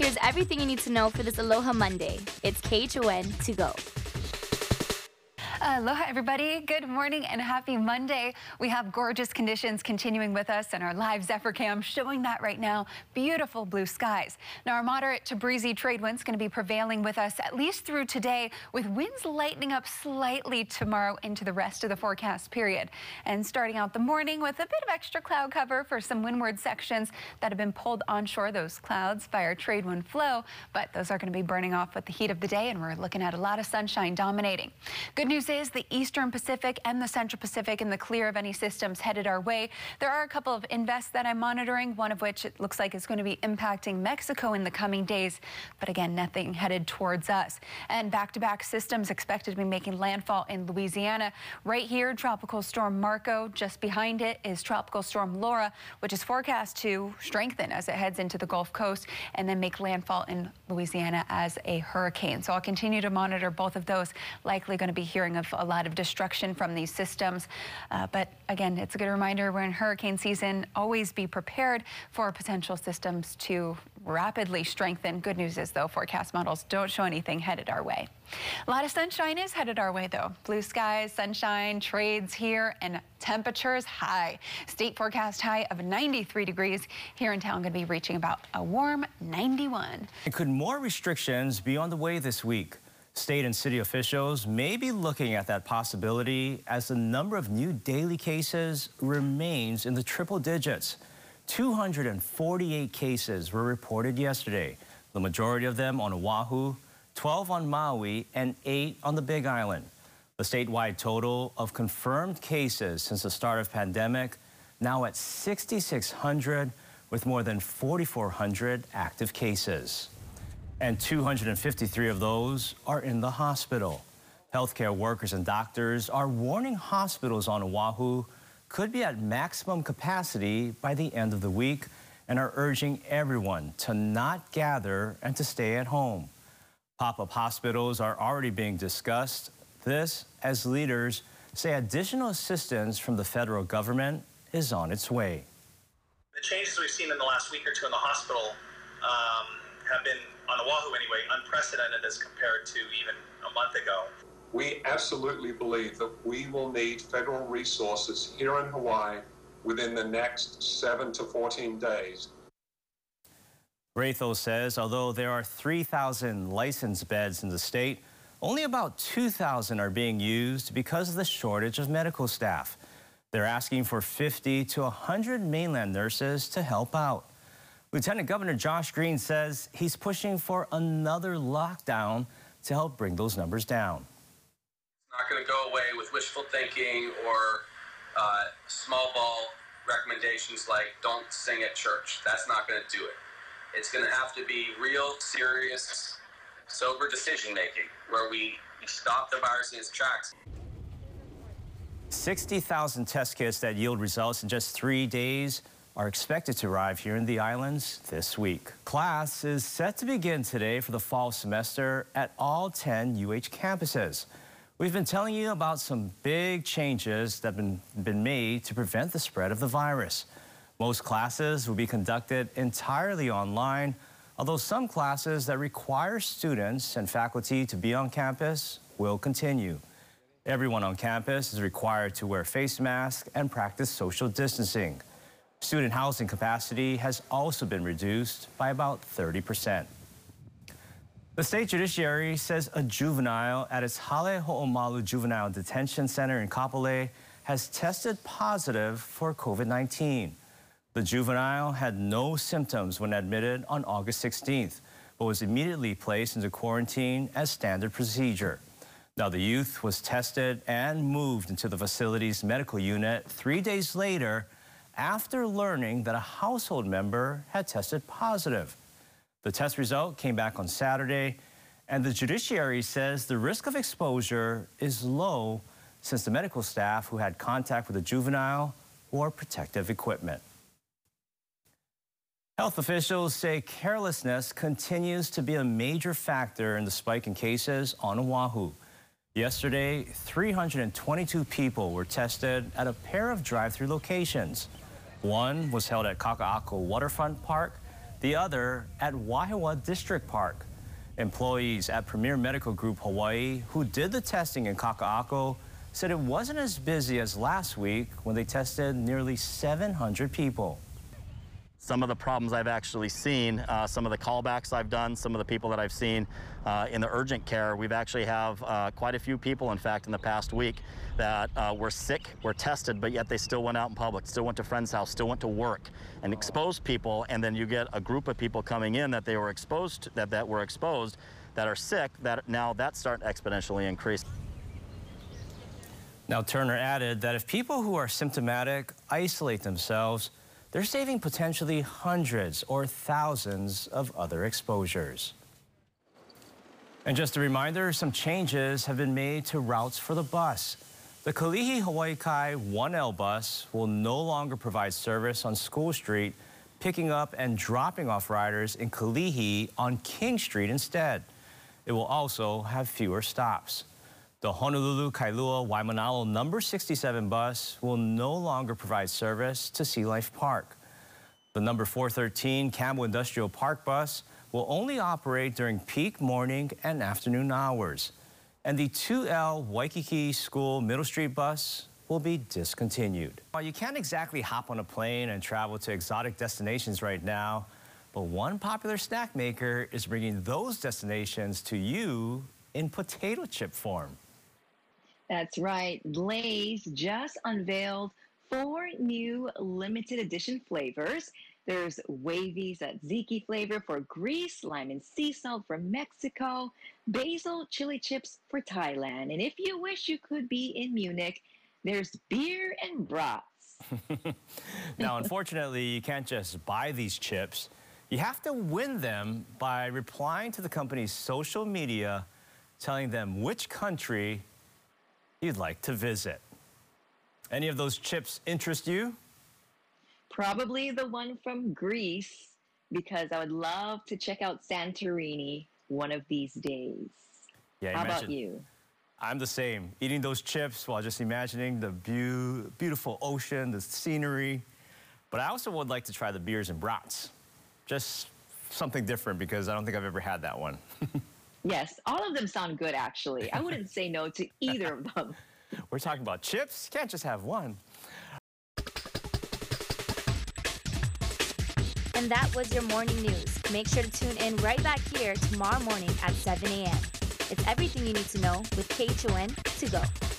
Here's everything you need to know for this Aloha Monday. It's KHON to go. Aloha, everybody. Good morning and happy Monday. We have gorgeous conditions continuing with us and our live Zephyr cam showing that right now. Beautiful blue skies. Now, our moderate to breezy trade wind's going to be prevailing with us at least through today, with winds lightening up slightly tomorrow into the rest of the forecast period. And starting out the morning with a bit of extra cloud cover for some windward sections that have been pulled onshore, those clouds by our trade wind flow, but those are going to be burning off with the heat of the day, and we're looking at a lot of sunshine dominating. Good news is the Eastern Pacific and the Central Pacific in the clear of any systems headed our way. There are a couple of invests that I'm monitoring, one of which it looks like is going to be impacting Mexico in the coming days. But again, nothing headed towards us. And back-to-back -back systems expected to be making landfall in Louisiana. Right here, Tropical Storm Marco. Just behind it is Tropical Storm Laura, which is forecast to strengthen as it heads into the Gulf Coast and then make landfall in Louisiana as a hurricane. So I'll continue to monitor both of those. Likely going to be hearing of a lot of destruction from these systems. Uh, but again, it's a good reminder we're in hurricane season. Always be prepared for potential systems to rapidly strengthen. Good news is, though, forecast models don't show anything headed our way. A lot of sunshine is headed our way, though. Blue skies, sunshine, trades here, and temperatures high. State forecast high of 93 degrees. Here in town, going to be reaching about a warm 91. And could more restrictions be on the way this week? State and city officials may be looking at that possibility as the number of new daily cases remains in the triple digits. 248 cases were reported yesterday, the majority of them on Oahu, 12 on Maui, and 8 on the Big Island. The statewide total of confirmed cases since the start of pandemic now at 6,600 with more than 4,400 active cases and 253 of those are in the hospital. Healthcare workers and doctors are warning hospitals on Oahu could be at maximum capacity by the end of the week and are urging everyone to not gather and to stay at home. Pop-up hospitals are already being discussed. This as leaders say additional assistance from the federal government is on its way. The changes we've seen in the last week or two in the hospital um, have been on Oahu anyway, unprecedented as compared to even a month ago. We absolutely believe that we will need federal resources here in Hawaii within the next 7 to 14 days. Raethel says although there are 3,000 licensed beds in the state, only about 2,000 are being used because of the shortage of medical staff. They're asking for 50 to 100 mainland nurses to help out. Lieutenant Governor Josh Green says he's pushing for another lockdown to help bring those numbers down. It's not going to go away with wishful thinking or uh, small ball recommendations like don't sing at church. That's not going to do it. It's going to have to be real, serious, sober decision making where we, we stop the virus in its tracks. 60,000 test kits that yield results in just three days are expected to arrive here in the islands this week. Class is set to begin today for the fall semester at all 10 UH campuses. We've been telling you about some big changes that have been, been made to prevent the spread of the virus. Most classes will be conducted entirely online, although some classes that require students and faculty to be on campus will continue. Everyone on campus is required to wear face masks and practice social distancing. Student housing capacity has also been reduced by about 30%. The state judiciary says a juvenile at its Hale Ho'omalu Juvenile Detention Center in Kapolei has tested positive for COVID-19. The juvenile had no symptoms when admitted on August 16th, but was immediately placed into quarantine as standard procedure. Now, the youth was tested and moved into the facility's medical unit three days later after learning that a household member had tested positive. The test result came back on Saturday, and the judiciary says the risk of exposure is low since the medical staff who had contact with the juvenile wore protective equipment. Health officials say carelessness continues to be a major factor in the spike in cases on Oahu. Yesterday, 322 people were tested at a pair of drive-through locations. One was held at Kaka'ako Waterfront Park. the other at Wahiawa District Park. Employees at Premier Medical Group Hawaii, who did the testing in Kaka'ako, said it wasn't as busy as last week when they tested nearly 700 people. Some of the problems I've actually seen, uh, some of the callbacks I've done, some of the people that I've seen uh, in the urgent care, we've actually have uh, quite a few people, in fact, in the past week that uh, were sick, were tested, but yet they still went out in public, still went to friends' house, still went to work and exposed people. And then you get a group of people coming in that they were exposed, that, that were exposed, that are sick, that now that's starting to exponentially increase. Now, Turner added that if people who are symptomatic isolate themselves, they're saving potentially hundreds or thousands of other exposures. And just a reminder, some changes have been made to routes for the bus. The Kalihi Hawaii Kai 1L bus will no longer provide service on School Street, picking up and dropping off riders in Kalihi on King Street instead. It will also have fewer stops. The Honolulu Kailua Waimanalo number 67 bus will no longer provide service to Sea Life Park. The number 413 Campbell Industrial Park bus will only operate during peak morning and afternoon hours. And the 2L Waikiki School Middle Street bus will be discontinued. While you can't exactly hop on a plane and travel to exotic destinations right now, but one popular snack maker is bringing those destinations to you in potato chip form. That's right. Lay's just unveiled four new limited edition flavors. There's Wavy tzatziki flavor for Greece, lime and sea salt from Mexico, basil chili chips for Thailand. And if you wish you could be in Munich, there's beer and brats. now, unfortunately, you can't just buy these chips. You have to win them by replying to the company's social media, telling them which country you'd like to visit. Any of those chips interest you? Probably the one from Greece, because I would love to check out Santorini one of these days. Yeah, How about you? I'm the same. Eating those chips while just imagining the beau beautiful ocean, the scenery. But I also would like to try the beers and brats. Just something different because I don't think I've ever had that one. Yes, all of them sound good, actually. I wouldn't say no to either of them. We're talking about chips. You can't just have one. And that was your morning news. Make sure to tune in right back here tomorrow morning at 7 a.m. It's everything you need to know with KHON to go.